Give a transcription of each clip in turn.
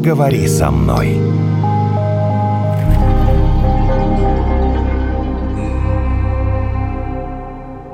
поговори со мной.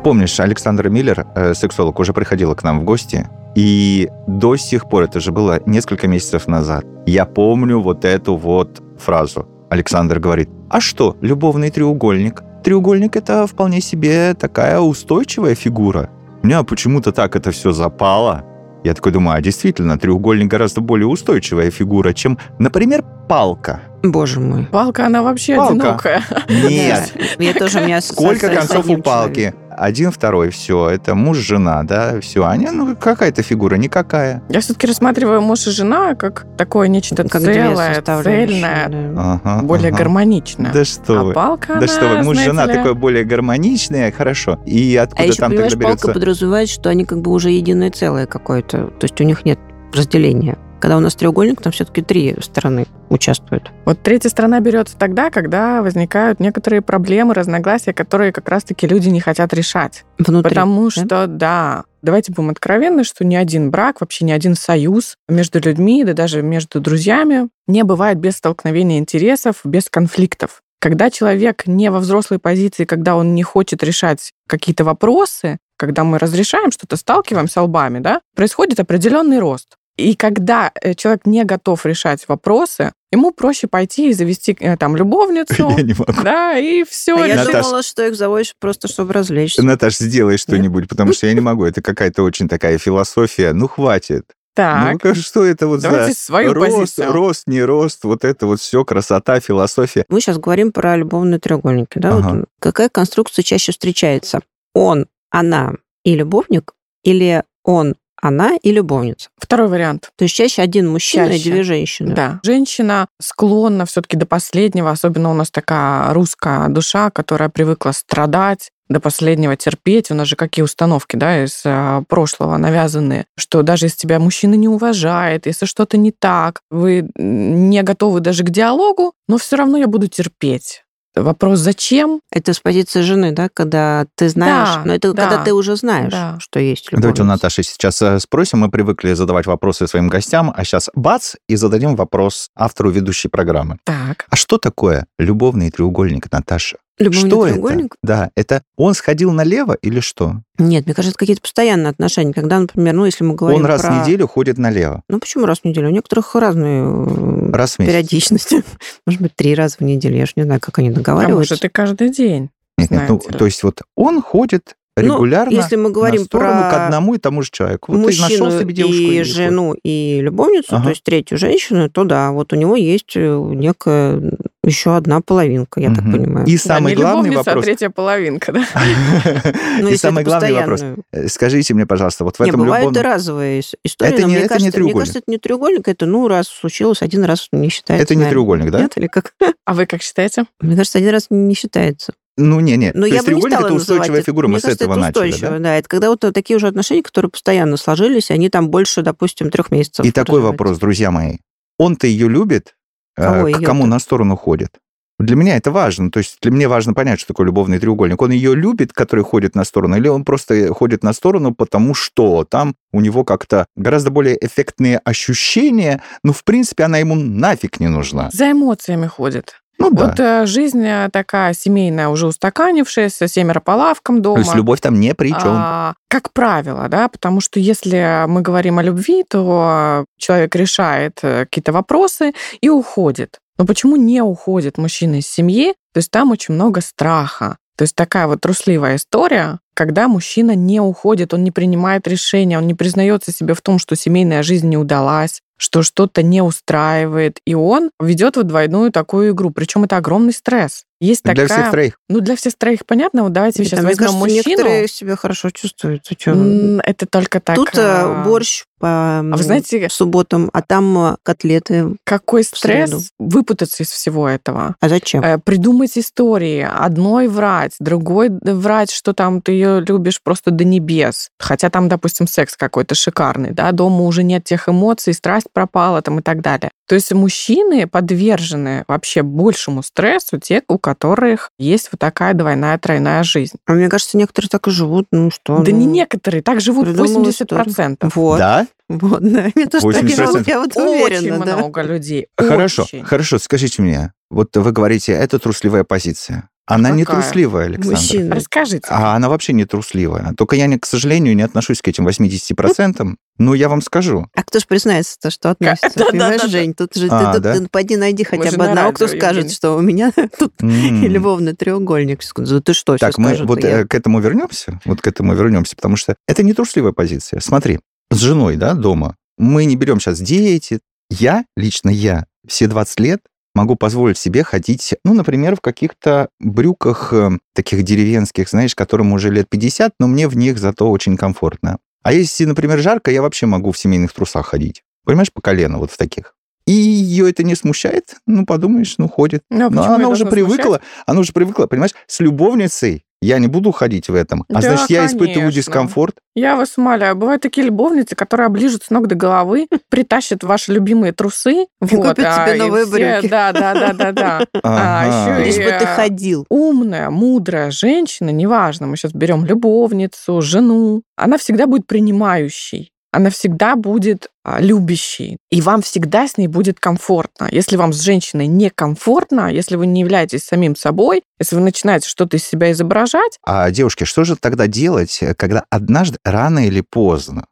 Помнишь, Александра Миллер, э, сексолог, уже приходила к нам в гости, и до сих пор, это же было несколько месяцев назад, я помню вот эту вот фразу. Александр говорит, а что, любовный треугольник? Треугольник — это вполне себе такая устойчивая фигура. У меня почему-то так это все запало. Я такой думаю, а действительно, треугольник гораздо более устойчивая фигура, чем, например, палка. Боже мой. Палка, она вообще Палка. одинокая. Нет. Я тоже, у меня Сколько концов у палки? Один, второй, все. Это муж, жена, да, все. Они, ну, какая-то фигура, никакая. Я все-таки рассматриваю муж и жена как такое нечто Как целое, цельное, да. Ага, более ага. гармоничное. Да что а вы. палка, Да она, что вы, муж, жена ли, такое более гармоничное, хорошо. И откуда А еще, там понимаешь, тогда палка берется... подразумевает, что они как бы уже единое целое какое-то. То есть у них нет разделения. Когда у нас треугольник, там все-таки три стороны участвуют. Вот третья сторона берется тогда, когда возникают некоторые проблемы, разногласия, которые как раз-таки люди не хотят решать. Внутри. Потому да? что, да, давайте будем откровенны, что ни один брак, вообще ни один союз между людьми, да даже между друзьями не бывает без столкновения интересов, без конфликтов. Когда человек не во взрослой позиции, когда он не хочет решать какие-то вопросы, когда мы разрешаем что-то, сталкиваемся лбами, да, происходит определенный рост. И когда э, человек не готов решать вопросы, ему проще пойти и завести э, там любовницу, Я не могу. да, и все. А я Наташ. думала, что их заводишь просто, чтобы развлечься. Наташ, сделай что-нибудь, потому что я не могу. Это какая-то очень такая философия. Ну, хватит. Так, Ну, что это вот давайте за свою рост, позицию. рост, не рост, вот это вот все, красота, философия. Мы сейчас говорим про любовные треугольники. Да? Ага. Вот какая конструкция чаще встречается? Он, она и любовник или он, она и любовница? Второй вариант. То есть чаще один мужчина и Чаще. две женщины. Да. Женщина склонна все-таки до последнего, особенно у нас такая русская душа, которая привыкла страдать, до последнего терпеть. У нас же какие установки, да, из э, прошлого навязанные, что даже если тебя мужчина не уважает, если что-то не так, вы не готовы даже к диалогу, но все равно я буду терпеть. Вопрос, зачем? Это с позиции жены, да, когда ты знаешь, Да, но это да, когда ты уже знаешь, да. что есть любовница. Давайте у Наташи сейчас э, спросим. Мы привыкли задавать вопросы своим гостям, а сейчас бац, и зададим вопрос автору ведущей программы. Так. А что такое любовный треугольник, Наташа? Любовный что треугольник? это? Да, это он сходил налево или что? Нет, мне кажется, это какие-то постоянные отношения. Когда, например, ну, если мы говорим он раз про... в неделю ходит налево. Ну, почему раз в неделю? У некоторых разные э, Раз в месяц. периодичности. Может быть, три раза в неделю. Я же не знаю, как они А договариваются. может, и каждый день. Нет, нет, ну, ли. то есть вот он ходит Ну, регулярно если мы говорим на сторону про к одному и тому же человеку. Вот ты нашел мужчину себе девушку и ходит. жену, и любовницу, Ага. то есть третью женщину, то да, вот у него есть э, некая еще одна половинка, я так Мгм. понимаю. И Да, самый не главный любовница, вопрос. а третья половинка, да? Ну, И самый главный вопрос. Э, Скажите мне, пожалуйста, вот в Не, этом бывают и любовном... разовые ис- истории, Это но не- мне, не кажется, мне треугольник. кажется, это не треугольник, это, ну, раз случилось, один раз не считается. Это не треугольник, да? Нет, или как? А вы как считаете? Мне кажется, один раз не считается. Ну, не-не. Но То я есть бы не треугольник стала это устойчивая это. фигура, мы Мне с кажется, этого это начали, устойчиво, да? да? Это когда вот такие уже отношения, которые постоянно сложились, они там больше, допустим, трех месяцев. И такой вопрос, друзья мои. Он-то ее любит, э, Кого к её-то? кому на сторону ходит? Для меня это важно. То есть для меня важно понять, что такое любовный треугольник. Он ее любит, который ходит на сторону, или он просто ходит на сторону, потому что там у него как-то гораздо более эффектные ощущения, но в принципе она ему нафиг не нужна. За эмоциями ходит. Ну да. Вот э, жизнь э, такая семейная, уже устаканившаяся, семеро по лавкам дома. То есть любовь там не при чем. А, как правило, да, потому что если мы говорим о любви, то человек решает э, какие-то вопросы и уходит. Но почему не уходит мужчина из семьи? То есть там очень много страха. То есть такая вот трусливая история, когда мужчина не уходит, он не принимает решения, он не признается себе в том, что семейная жизнь не удалась, что что-то не устраивает, и он ведет вот двойную такую игру. Причем это огромный стресс. Есть Для такая... всех троих. Ну, для всех троих понятно. Вот давайте Нет, сейчас возьмем кажется, мужчину. некоторые себя хорошо чувствуют. М, Это только так. Тут э, а, борщ по А вы знаете, субботам, а там э, котлеты. какой стресс выпутаться из всего этого? А зачем? Э, Придумать истории, одной врать, другой врать, что там ты ее любишь просто до небес. Хотя там, допустим, секс какой-то шикарный, да, дома уже нет тех эмоций, страсть пропала там и так далее. То есть мужчины подвержены вообще большему стрессу, те, у которых есть вот такая двойная, тройная жизнь. А мне кажется, некоторые так и живут, ну что. Да ну, не некоторые, так живут придумала 80%. Вот. Да? Вот, да. Мне тоже так и 80%. живут, я вот Очень уверена, да. много людей. Хорошо, очень. хорошо, скажите мне, вот вы говорите, это трусливая позиция. Она не Какая? трусливая, Александр. Мужчина. Расскажите. А она вообще не трусливая. Только я, не, к сожалению, не отношусь к этим 80%, но я вам скажу. А кто ж признается-то, что относится? Да-да-да-да. Понимаешь, Жень, тут же А, ты да? поди найди хотя же бы одного, кто скажет, Евгений. что у меня тут любовный треугольник. Да ты что, Так, мы скажут? вот я- э, к этому вернемся, вот к этому вернемся, потому что это не трусливая позиция. Смотри, с женой, да, дома, мы не берем сейчас дети. Я, лично я, все 20 лет могу позволить себе ходить, ну, например, в каких-то брюках э, таких деревенских, знаешь, которым уже лет 50, но мне в них зато очень комфортно. А если, например, жарко, я вообще могу в семейных трусах ходить. Понимаешь, по колено вот в таких. И ее это не смущает, ну, подумаешь, ну, ходит. Ну, а Но почему она уже привыкла, она уже привыкла, понимаешь, с любовницей я не буду ходить в этом. А Да, значит, я испытываю конечно. дискомфорт. Я вас умоляю, бывают такие любовницы, которые оближут с ног до головы, притащат ваши любимые трусы. И купят себе и новые все- брюки. Да, да, да, да, да. Ага. еще и- Лишь бы ты ходил. Умная, мудрая женщина, неважно, мы сейчас берем любовницу, жену, она всегда будет принимающей. Она всегда будет а, любящей, и вам всегда с ней будет комфортно. Если вам с женщиной некомфортно, если вы не являетесь самим собой, если вы начинаете что-то из себя изображать, А, девушки, что же тогда делать, э, когда однажды, рано или поздно,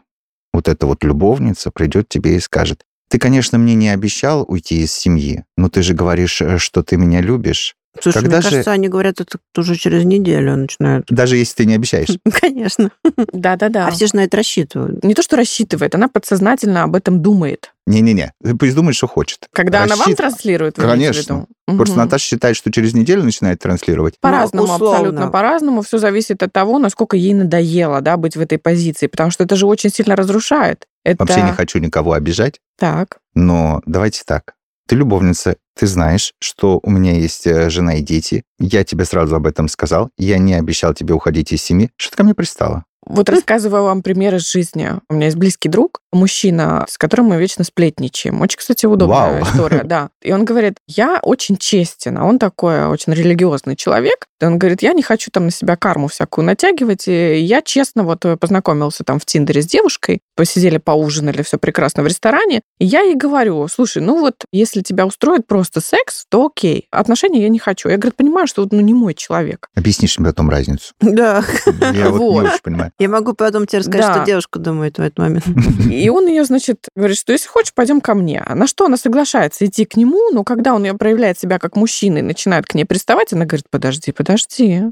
вот эта вот любовница придет тебе и скажет, ты, конечно, мне не обещал уйти из семьи, но ты же говоришь, э, что ты меня любишь. Слушай, Когда мне же- кажется, они говорят это уже через неделю начинают. Даже если ты не обещаешь. Конечно. да-да-да. А все же на это рассчитывают. Не то, что рассчитывает, она подсознательно об этом думает. Не-не-не, пусть думает, что хочет. Когда она вам транслирует, Конечно. Просто. Наташа считает, что через неделю начинает транслировать. По-разному, Ну, условно. абсолютно по-разному. Все зависит от того, насколько ей надоело да, быть в этой позиции, потому что это же очень сильно разрушает. Это... Вообще не хочу никого обижать, Так. но давайте так. Ты любовница, ты знаешь, что у меня есть э, жена и дети. Я тебе сразу об этом сказал. Я не обещал тебе уходить из семьи. Что ты ко мне пристала? Вот рассказываю вам пример из жизни. У меня есть близкий друг, мужчина, с которым мы вечно сплетничаем. Очень, кстати, удобная Вау. история, да. И он говорит, я очень честен, а он такой очень религиозный человек. И он говорит, я не хочу там на себя карму всякую натягивать. И я честно вот э, познакомился там в Тиндере с девушкой, посидели, поужинали, все прекрасно в ресторане. И я ей говорю, слушай, ну вот если тебя устроит просто секс, то окей. Отношения я не хочу. Я, говорит, понимаю, что вот, ну не мой человек. Объяснишь мне потом разницу. Да. Я вот Вот. не очень понимаю. Я могу потом тебе рассказать, Да. что девушка думает в этот момент. И он ее, значит, говорит, что если хочешь, пойдем ко мне. А На что она соглашается идти к нему, но когда он ее проявляет себя как мужчина и начинает к ней приставать, она говорит, подожди, подожди.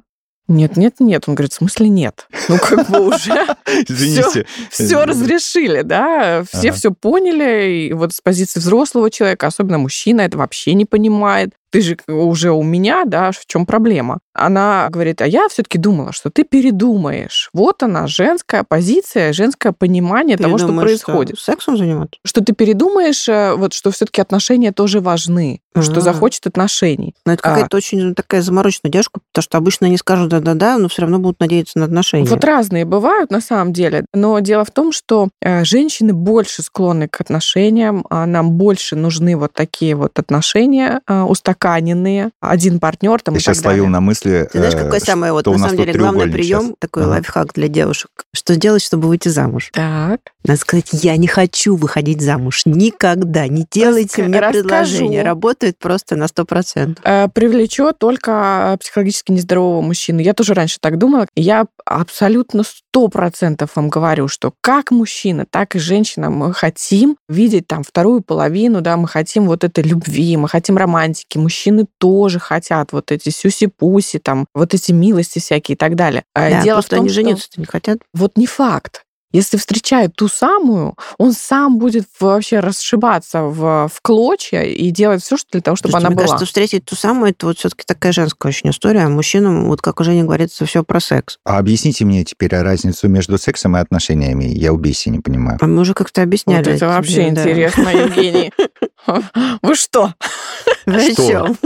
Нет, нет, нет. Он говорит, в смысле нет? Ну, как бы уже Извините. все разрешили, да, все Ага. все поняли, и вот с позиции взрослого человека, особенно мужчина, это вообще не понимает. Ты же уже у меня, да, в чем проблема? Она говорит, а я все-таки думала, что ты передумаешь. Вот она, женская позиция, женское понимание того, что происходит. Сексом заниматься? Что ты передумаешь, э, вот что все-таки отношения тоже важны, что А. захочет отношений. Но это А. какая-то очень такая замороченная девушка, потому что обычно они скажут да-да-да, но все равно будут надеяться на отношения. Вот разные бывают на самом деле, но дело в том, что э, женщины больше склонны к отношениям, а нам больше нужны вот такие вот отношения э, устаканенные, один партнер там Я и так сейчас ловил далее. на мысли, Ты знаешь, э, какой самый вот на самом деле главный прием, сейчас. такой Ага. лайфхак для девушек? Что делать, чтобы выйти замуж? Так. Надо сказать, я не хочу выходить замуж никогда. Не делайте Раска- мне расскажу. предложение. Работает просто на 100%. Э, привлечет только психологически нездорового мужчину. Я тоже раньше так думала. Я абсолютно сто процентов вам говорю, что как мужчина, так и женщина мы хотим видеть там вторую половину, да, мы хотим вот этой любви, мы хотим романтики. Мужчины тоже хотят вот эти сюси-пуси, там, вот эти милости всякие и так далее. А Да, Дело в том, они что жениться-то не хотят. вот не факт. Если встречает ту самую, он сам будет вообще расшибаться в, в клочья и делать все, что для того, чтобы Слушайте, она мне была. кажется, встретить ту самую, это вот все-таки такая женская очень история. А мужчинам, вот как у Жени говорится, все про секс. А объясните мне теперь разницу между сексом и отношениями. Я убейся, не понимаю. А мы уже как-то объясняли. Вот это тебе, вообще да. интересно, Евгений. Вы что? Вы о Что? чём?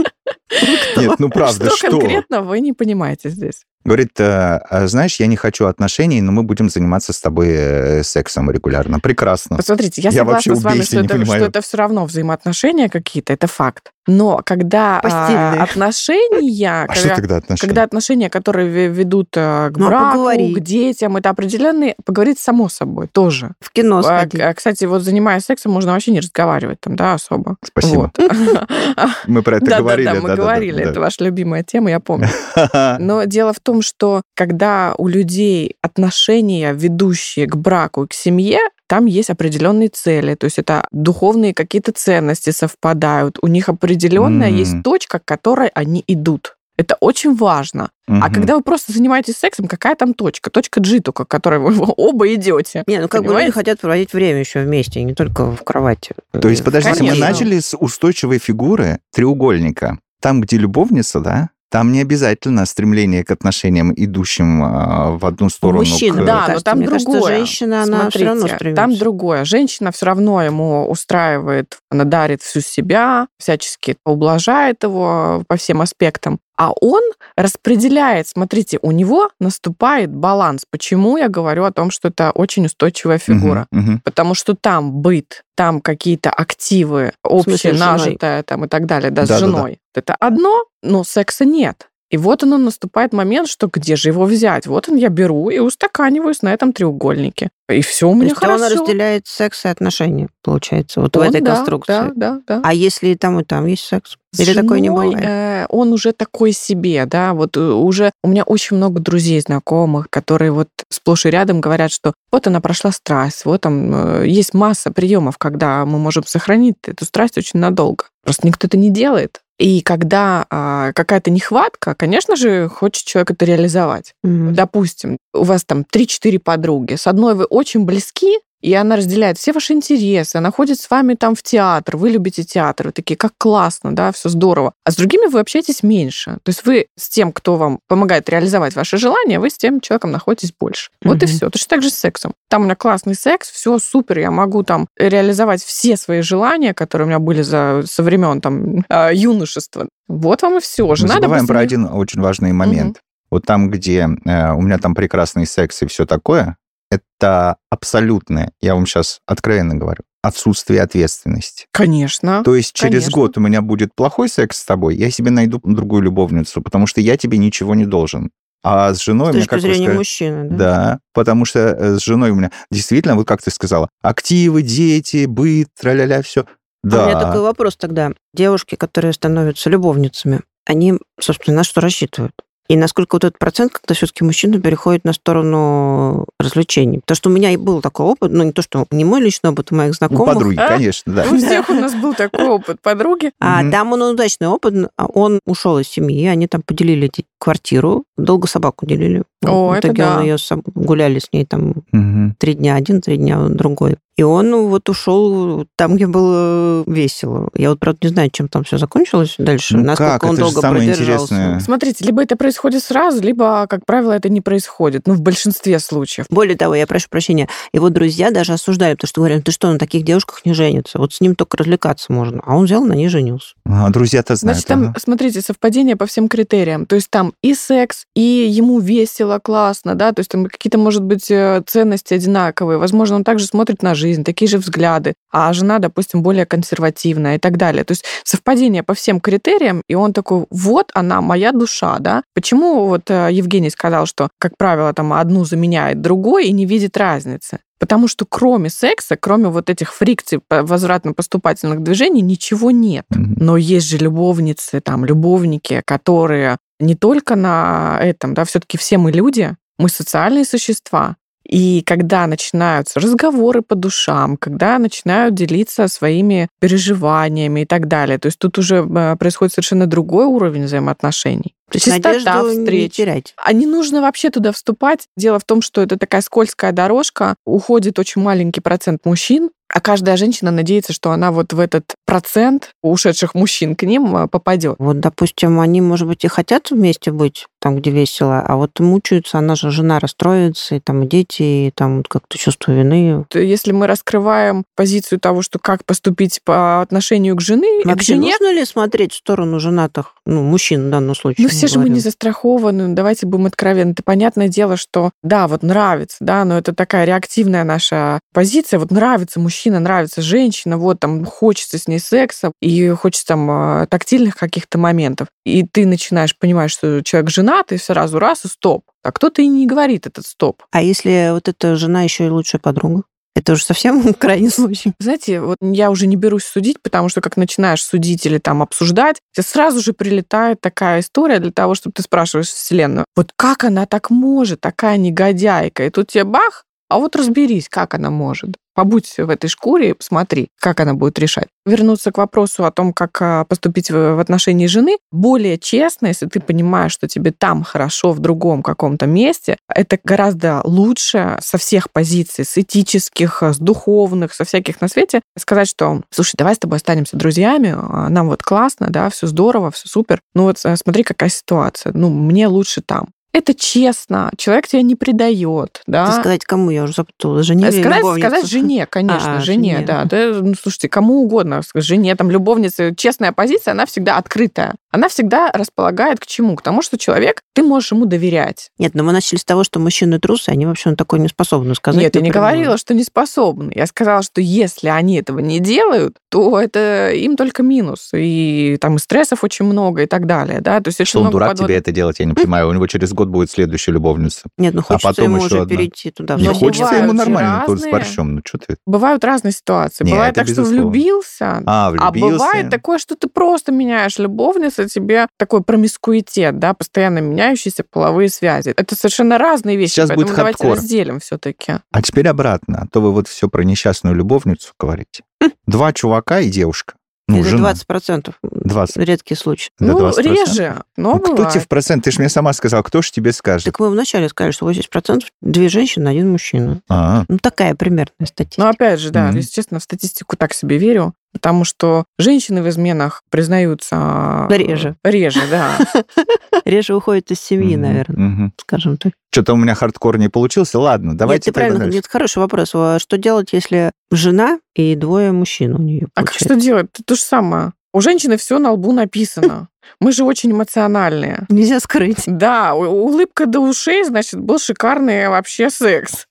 Нет, ну правда, что что? конкретно вы не понимаете здесь? Говорит, э, «А знаешь, я не хочу отношений, но мы будем заниматься с тобой э, сексом регулярно. Прекрасно. Посмотрите, я, Я согласна вообще с вами, что не это, понимаю. что это все равно взаимоотношения какие-то, это факт. Но когда а, Постельные. отношения, А что когда, тогда отношения? когда отношения, которые ве- ведут э, к Ну, а браку, поговорить? к детям, это определенные, поговорить само собой тоже. В кино сходить. Кстати, вот занимаясь сексом, можно вообще не разговаривать там, да, особо. Спасибо. Вот. Мы про это говорили. Да, мы да-да-да, говорили, да. это ваша любимая тема, я помню. Но дело в том, что когда у людей отношения, ведущие к браку и к семье, там есть определенные цели, то есть это духовные какие-то ценности совпадают, у них определенная М. есть точка, к которой они идут. Это очень важно. А Мгм. когда вы просто занимаетесь сексом, какая там точка? Точка G только, к которой вы оба идете. Не, ну как бы люди Понимаете? хотят проводить время еще вместе, не только в кровати. То есть, подождите, мы Конечно. начали с устойчивой фигуры треугольника. Там, где любовница, да, там не обязательно стремление к отношениям, идущим а, в одну сторону. мужчины, к- Да, но кажется, там мне кажется, другое. женщина, она Смотрите, все равно стремится. там другое. Женщина все равно ему устраивает, она дарит всю себя, всячески ублажает его по всем аспектам. А он распределяет, смотрите, у него наступает баланс. Почему я говорю о том, что это очень устойчивая фигура? Мгм, мгм. Потому что там быт, там какие-то активы, общее, с нажитое там и так далее, да, с Да-да-да. женой. Это одно, но секса нет. И вот оно наступает момент, что где же его взять? Вот он я беру и устаканиваюсь на этом треугольнике. И все у То меня есть хорошо. он разделяет секс и отношения, получается, вот в Он, этой да, конструкции. Да, да, да. А если и там, и там есть секс? С Или такое не женой, бывает? э, он уже такой себе, да, вот э, уже у меня очень много друзей, знакомых, которые вот сплошь и рядом говорят, что вот она прошла страсть, вот там э, есть масса приемов, когда мы можем сохранить эту страсть очень надолго. Просто никто это не делает. И когда а, какая-то нехватка, конечно же, хочет человек это реализовать. Мгм. Допустим, у вас там 3-4 подруги. С одной вы очень близки, и она разделяет все ваши интересы, она ходит с вами там в театр, вы любите театр, вы такие, как классно, да, все здорово. А с другими вы общаетесь меньше. То есть вы с тем, кто вам помогает реализовать ваши желания, вы с тем человеком находитесь больше. Вот и Мгм. все. Точно так же с сексом. Там у меня классный секс, все супер, я могу там реализовать все свои желания, которые у меня были за, со времен там а, юношества. Вот вам и все. Мы Жена, забываем допустим, про один очень важный момент. Вот там, где э, у меня там прекрасный секс и все такое, это абсолютное, я вам сейчас откровенно говорю, отсутствие ответственности. Конечно. То есть через конечно. год у меня будет плохой секс с тобой, я себе найду другую любовницу, потому что я тебе ничего не должен. А с женой С у меня, как зрения сказали, мужчины, да? Да, потому что э, с женой у меня действительно, вот как ты сказала, активы, дети, быт, тра-ля-ля, все. А Да. у меня такой вопрос тогда. Девушки, которые становятся любовницами, они, собственно, на что рассчитывают? И насколько вот этот процент, когда все-таки мужчина переходит на сторону развлечений? Потому что у меня и был такой опыт, ну не то, что не мой личный опыт, у моих Ну, знакомых. подруги, А? конечно, да. У всех у нас был такой опыт подруги. А там он удачный опыт, а он ушел из семьи, они там поделили квартиру, долго собаку делили. О, в это итоге он да. ее гуляли с ней там Мгм. три дня один, три дня другой. И он ну, вот ушел там, где было весело. Я вот, правда, не знаю, чем там все закончилось дальше, Ну насколько как? он Это же долго самое продержался. интересное. Смотрите, либо это происходит сразу, либо, как правило, это не происходит. Ну, в большинстве случаев. Более того, я прошу прощения, его друзья даже осуждали, потому что говорят, ты что, на таких девушках не женится? Вот с ним только развлекаться можно. А он взял, на ней женился. А, друзья-то знают. Значит, там, ага. смотрите, совпадение по всем критериям. То есть там и секс, и ему весело, классно, да, то есть там какие-то, может быть, э, ценности одинаковые. Возможно, он также смотрит на жизнь, такие же взгляды, а жена, допустим, более консервативная и так далее. То есть совпадение по всем критериям, и он такой, вот она, моя душа, да. Почему вот э, Евгений сказал, что, как правило, там одну заменяет другой и не видит разницы? Потому что кроме секса, кроме вот этих фрикций по- возвратно-поступательных движений, ничего нет. Но есть же любовницы, там, любовники, которые не только на этом, да, все-таки все мы люди, мы социальные существа. И когда начинаются разговоры по душам, когда начинают делиться своими переживаниями и так далее, то есть тут уже э, происходит совершенно другой уровень взаимоотношений. Частота Надежду не встреч. терять. А не нужно вообще туда вступать. Дело в том, что это такая скользкая дорожка, уходит очень маленький процент мужчин, а каждая женщина надеется, что она вот в этот процент ушедших мужчин к ним э, попадет. Вот, допустим, они, может быть, и хотят вместе быть, там, где весело, а вот мучаются, она же жена расстроится, и там дети, и там как-то чувство вины. Если мы раскрываем позицию того, что как поступить по отношению к жены, Вообще, к жене, нужно ли смотреть в сторону женатых, ну, мужчин в данном случае? Ну, все же мы не застрахованы, давайте будем откровенны. Это понятное дело, что да, вот нравится, да, но это такая реактивная наша позиция. Вот нравится мужчина, нравится женщина, вот там хочется с ней секса, и хочется там а, тактильных каких-то моментов. И ты начинаешь понимать, что человек женат, и сразу раз и стоп. А кто-то и не говорит этот стоп. А если вот эта жена еще и лучшая подруга? Это уже совсем крайний случай. Знаете, вот я уже не берусь судить, потому что как начинаешь судить или там обсуждать, тебе сразу же прилетает такая история для того, чтобы ты спрашиваешь Вселенную, вот как она так может, такая негодяйка? И тут тебе бах, а вот разберись, как она может. Побудь в этой шкуре посмотри, как она будет решать. Вернуться к вопросу о том, как а, поступить в отношении жены. Более честно, если ты понимаешь, что тебе там хорошо, в другом каком-то месте, это гораздо лучше со всех позиций, с этических, с духовных, со всяких на свете, сказать, что, слушай, давай с тобой останемся друзьями, а, нам вот классно, да, все здорово, все супер. Ну вот смотри, какая ситуация. Ну, мне лучше там это честно, человек тебя не предает, да. Это сказать кому, я уже запутала, жене сказать, сказать жене, конечно, а, жене, жене, да. да. Ну, слушайте, кому угодно, жене, там, любовнице, честная позиция, она всегда открытая. Она всегда располагает к чему? К тому, что человек, ты можешь ему доверять. Нет, но мы начали с того, что мужчины трусы, они вообще на такое не способны сказать. Нет, я не говорила, что не способны. Я сказала, что если они этого не делают, то это им только минус. И там и стрессов очень много и так далее, да. То есть что он дурак подвод... тебе это делать, я не понимаю. У него через год будет следующая любовница. Нет, ну хочется а потом ему уже одна. перейти туда. Не хочется ему нормально разные... с борщом. Ну что ты? Бывают разные ситуации. Нет, бывает так, безусловно. что влюбился, а, влюбился. а бывает такое, что ты просто меняешь любовницу, тебе такой промискуитет, да, постоянно меняющиеся половые связи. Это совершенно разные вещи, Сейчас поэтому будет давайте хардкор. разделим все-таки. А теперь обратно. А то вы вот все про несчастную любовницу говорите. Два чувака и девушка. Ну, Это жена. 20%. 20. Редкий случай. Да, ну, 20%. реже, но ну, Кто тебе в процент? Ты же мне сама сказала, кто же тебе скажет? Так мы вначале сказали, что 80% две женщины, один мужчина. А-а. Ну, такая примерная статистика. Ну, опять же, да, mm-hmm. если честно, в статистику так себе верю, потому что женщины в изменах признаются... Реже. Реже, да. Реже уходят из семьи, наверное, скажем так. Что-то у меня хардкор не получился. Ладно, давайте... Нет, ты правильно, нет, хороший вопрос. А что делать, если жена и двое мужчин у нее? А как что делать? Это то же самое. У женщины все на лбу написано. Мы же очень эмоциональные. Нельзя скрыть. Да, улыбка до ушей, значит, был шикарный вообще секс.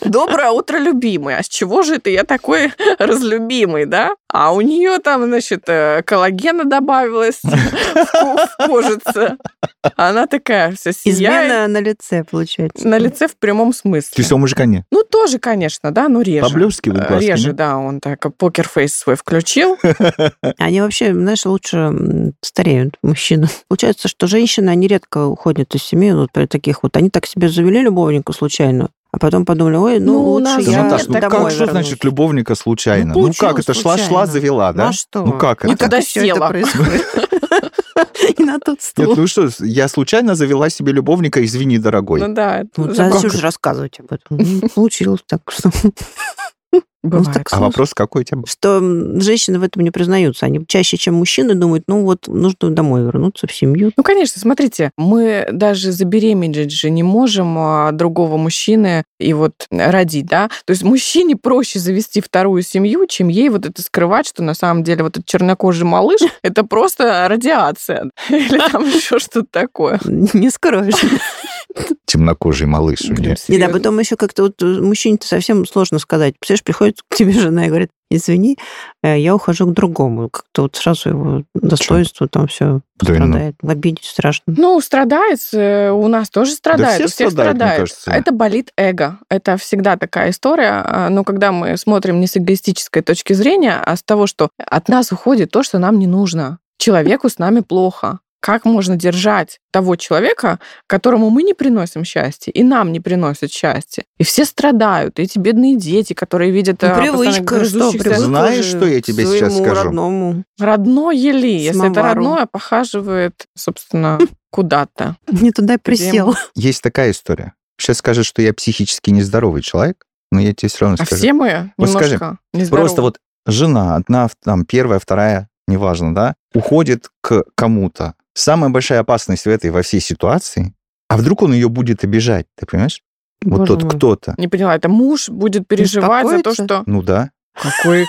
Доброе утро, любимый. А с чего же это я такой разлюбимый, да? А у нее там, значит, э, коллагена добавилось в кожице. Она такая вся сияет. Измена на лице, получается. На лице в прямом смысле. Ты все мужика не? Ну, тоже, конечно, да, но реже. Поблескивает глазки, Реже, да, он так покерфейс свой включил. Они вообще, знаешь, лучше стареют мужчины. Получается, что женщины, они редко уходят из семьи, вот при таких вот. Они так себе завели любовника случайно, а потом подумали, ой, ну, ну лучше я Наташ, ну домой как, что значит любовника случайно? Ну, ну как это, шла-шла, завела, да? Ну, а что? Ну как это? И туда села. И на тот стул. Нет, ну что, я случайно завела себе любовника, извини, дорогой. Ну да. Ну, зачем же рассказывать об этом? Получилось так, что... Бывает. а вопрос какой тема? Что женщины в этом не признаются. Они чаще, чем мужчины, думают, ну вот, нужно домой вернуться, в семью. Ну, конечно, смотрите, мы даже забеременеть же не можем а, другого мужчины и вот родить, да? То есть мужчине проще завести вторую семью, чем ей вот это скрывать, что на самом деле вот этот чернокожий малыш — это просто радиация. Или там еще что-то такое. Не скроешь темнокожий малыш у меня. И да, потом еще как-то вот мужчине-то совсем сложно сказать. Представляешь, приходит к тебе жена и говорит, извини, э, я ухожу к другому. Как-то вот сразу его достоинство там все страдает. Да, Обидеть страшно. Ну, страдает, э, у нас тоже страдает, да, у всех страдает. страдает. Это болит эго. Это всегда такая история. А, но когда мы смотрим не с эгоистической точки зрения, а с того, что от нас уходит то, что нам не нужно. Человеку с нами плохо. Как можно держать того человека, которому мы не приносим счастье, и нам не приносят счастье? И все страдают, эти бедные дети, которые видят... Ну, э, привычка, что, привычка Знаешь, что я тебе сейчас скажу? родному. Родное ли? Если это родное, похаживает, собственно, куда-то. Не туда присел. Есть такая история. Сейчас скажешь, что я психически нездоровый человек, но я тебе все равно а скажу. А все мы вот скажи, Просто вот жена, одна, там, первая, вторая, неважно, да, уходит к кому-то, самая большая опасность в этой во всей ситуации, а вдруг он ее будет обижать, ты понимаешь? Вот Боже тот мой. кто-то. Не поняла, это муж будет переживать за то, что... Ну да. Какой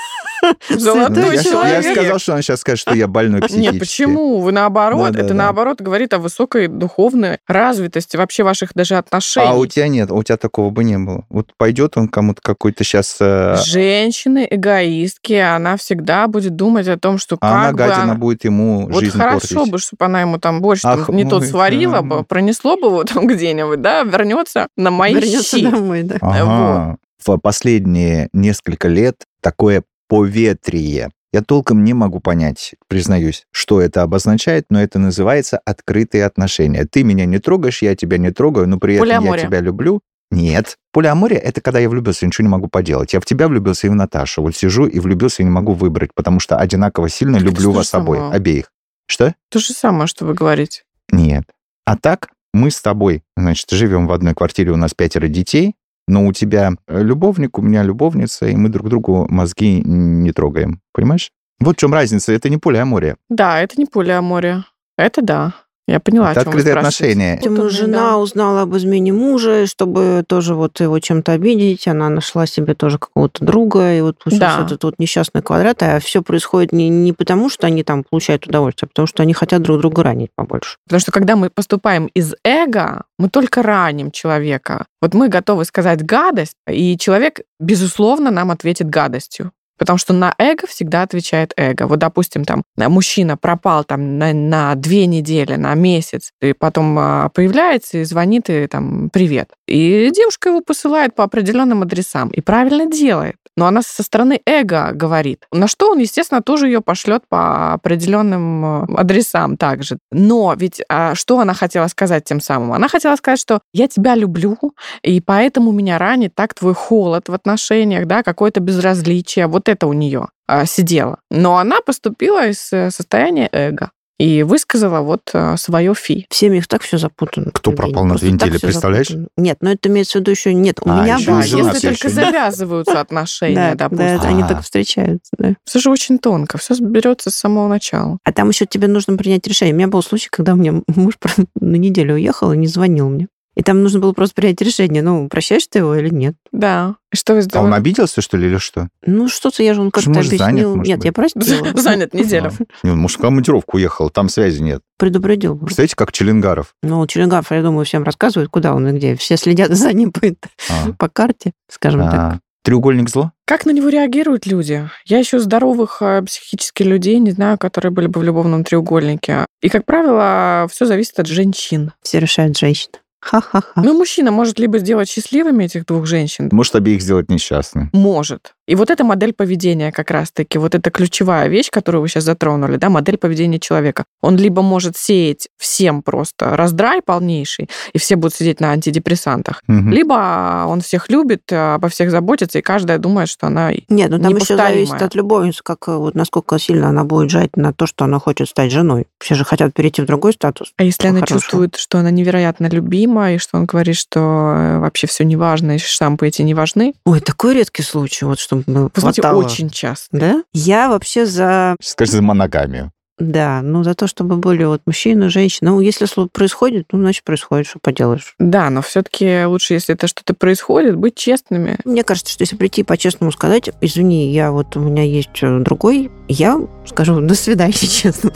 золотой я, человек. я сказал, что он сейчас скажет, что я больной психически. Нет, почему? Вы наоборот, Да, это да. наоборот говорит о высокой духовной развитости вообще ваших даже отношений. А у тебя нет, у тебя такого бы не было. Вот пойдет он кому-то какой-то сейчас... Женщины эгоистки, она всегда будет думать о том, что а она как бы гадина она- будет ему Вот жизнь хорошо портить. бы, чтобы она ему там Ах, не тот сварила да. бы, пронесло бы его там где-нибудь, да, вернется на мои Вернется щи. домой, да. Ага. В последние несколько лет такое поветрие. Я толком не могу понять, признаюсь, что это обозначает, но это называется открытые отношения. Ты меня не трогаешь, я тебя не трогаю, но при этом я Полиамория. тебя люблю. Нет. Полиамория — это когда я влюбился, ничего не могу поделать. Я в тебя влюбился и в Наташу. Вот сижу и влюбился и не могу выбрать, потому что одинаково сильно Так люблю вас обоих, самое? обеих. Что? То же самое, что вы говорите. Нет. А так мы с тобой, значит, живем в одной квартире, у нас пятеро детей, но у тебя э, любовник, у меня любовница, и мы друг другу мозги не трогаем. Понимаешь? Вот в чем разница. Это не полиамория. Да, это не полиамория. Это да. Я поняла, это о чем вы открытые отношения. Он, жена да. узнала об измене мужа, чтобы тоже вот его чем-то обидеть, она нашла себе тоже какого-то друга, и вот получился Да. этот вот несчастный квадрат, а все происходит не, не потому, что они там получают удовольствие, а потому что они хотят друг друга ранить побольше. Потому что когда мы поступаем из эго, мы только раним человека. Вот мы готовы сказать гадость, и человек, безусловно, нам ответит гадостью. Потому что на эго всегда отвечает эго. Вот, допустим, там э, мужчина пропал там на, на две недели, на месяц, и потом а, появляется и звонит, и там «привет». И девушка его посылает по определенным адресам. И правильно делает. Но она со стороны эго говорит. На что он, естественно, тоже ее пошлет по определенным э, адресам также. Но ведь а, что она хотела сказать тем самым? Она хотела сказать, что я тебя люблю, и поэтому меня ранит так твой холод в отношениях, да, какое-то безразличие. Вот это у нее сидело. Но она поступила из э, состояния эго и высказала вот свое фи. В семьях так все запутано. Кто пропал на две так недели, представляешь? запутано. Нет, но это имеется в виду еще нет. У А, меня ещё было... если всё только ещё не- завязываются отношения, Да, допустим. они А. только встречаются, да. Все же очень тонко, все берется с самого начала. А там еще тебе нужно принять решение. У меня был случай, когда у меня муж на неделю уехал и не звонил мне. И там нужно было просто принять решение, ну, прощаешь ты его или нет. Да. И что вы А он сделали? обиделся, что ли, или что? Ну, что-то я же он как-то Может, объяснил. занят, может нет, быть. я простила. Занят неделю. Не, он, может, в командировку уехал, там связи нет. Предупредил. Представляете, как Челенгаров. Ну, Челенгав, я думаю, всем рассказывает, куда он и где. Все следят за ним по, А. по карте, скажем так. А. Треугольник зло? Как на него реагируют люди? Я еще здоровых э, психически людей не знаю, которые были бы в любовном треугольнике. И, как правило, все зависит от женщин. Все решают женщины. Ха-ха-ха. Ну, мужчина может либо сделать счастливыми этих двух женщин, Может, обеих сделать несчастными. может. И вот эта модель поведения как раз-таки, вот эта ключевая вещь, которую вы сейчас затронули, да, модель поведения человека. Он либо может сеять всем просто раздрай полнейший, и все будут сидеть на антидепрессантах, Мгм. либо он всех любит, обо всех заботится, и каждая думает, что она Нет, ну там еще зависит от любовницы, как э, вот насколько сильно она будет жать на то, что она хочет стать женой. Все же хотят перейти в другой статус. А если она Хорошо. чувствует, что она невероятно любима, и что он говорит, что э, вообще все не важно, и штампы эти не важны, Ой, такой редкий случай, вот чтобы вы знаете, хватало. очень часто. Да? Я вообще за, Скажи за моногамию. да, ну за то, чтобы были вот мужчины, женщины. Ну, если слово происходит, ну, значит, происходит, что поделаешь. Да, но все-таки лучше, если это что-то происходит, быть честными. Мне кажется, что если прийти по-честному сказать, извини, я вот, у меня есть э, другой, я скажу, до свидания, честно.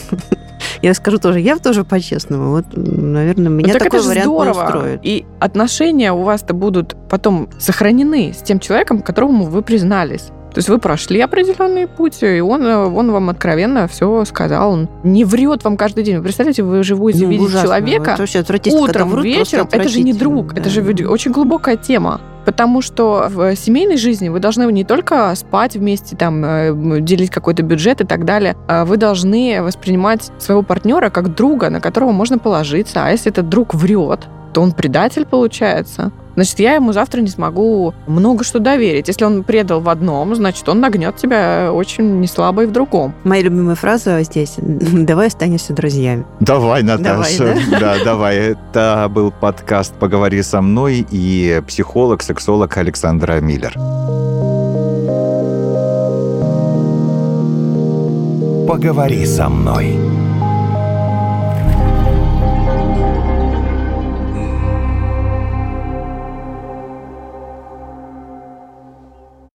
Я скажу тоже, я тоже по-честному. Вот, наверное, меня Ну, так такой это вариант здорово. устроит. И отношения у вас-то будут потом сохранены с тем человеком, которому вы признались. То есть вы прошли определенный путь, и он, э, он вам откровенно все сказал. Он не врет вам каждый день. Вы представляете, вы же будете Ну, видеть ужасно. человека Это вообще утром, врут, вечером. Это же не друг, это да. же ведь очень глубокая тема. Потому что в семейной жизни вы должны не только спать вместе, там, э, делить какой-то бюджет и так далее, а вы должны воспринимать своего партнера как друга, на которого можно положиться. А если этот друг врет, то он предатель получается. Значит, я ему завтра не смогу много что доверить. Если он предал в одном, значит, он нагнет тебя очень неслабо и в другом. Моя любимая фраза здесь «давай останемся друзьями». Давай, Наташа. Давай, да? давай. Это был подкаст «Поговори со мной» и психолог, сексолог Александра Миллер. Поговори со мной.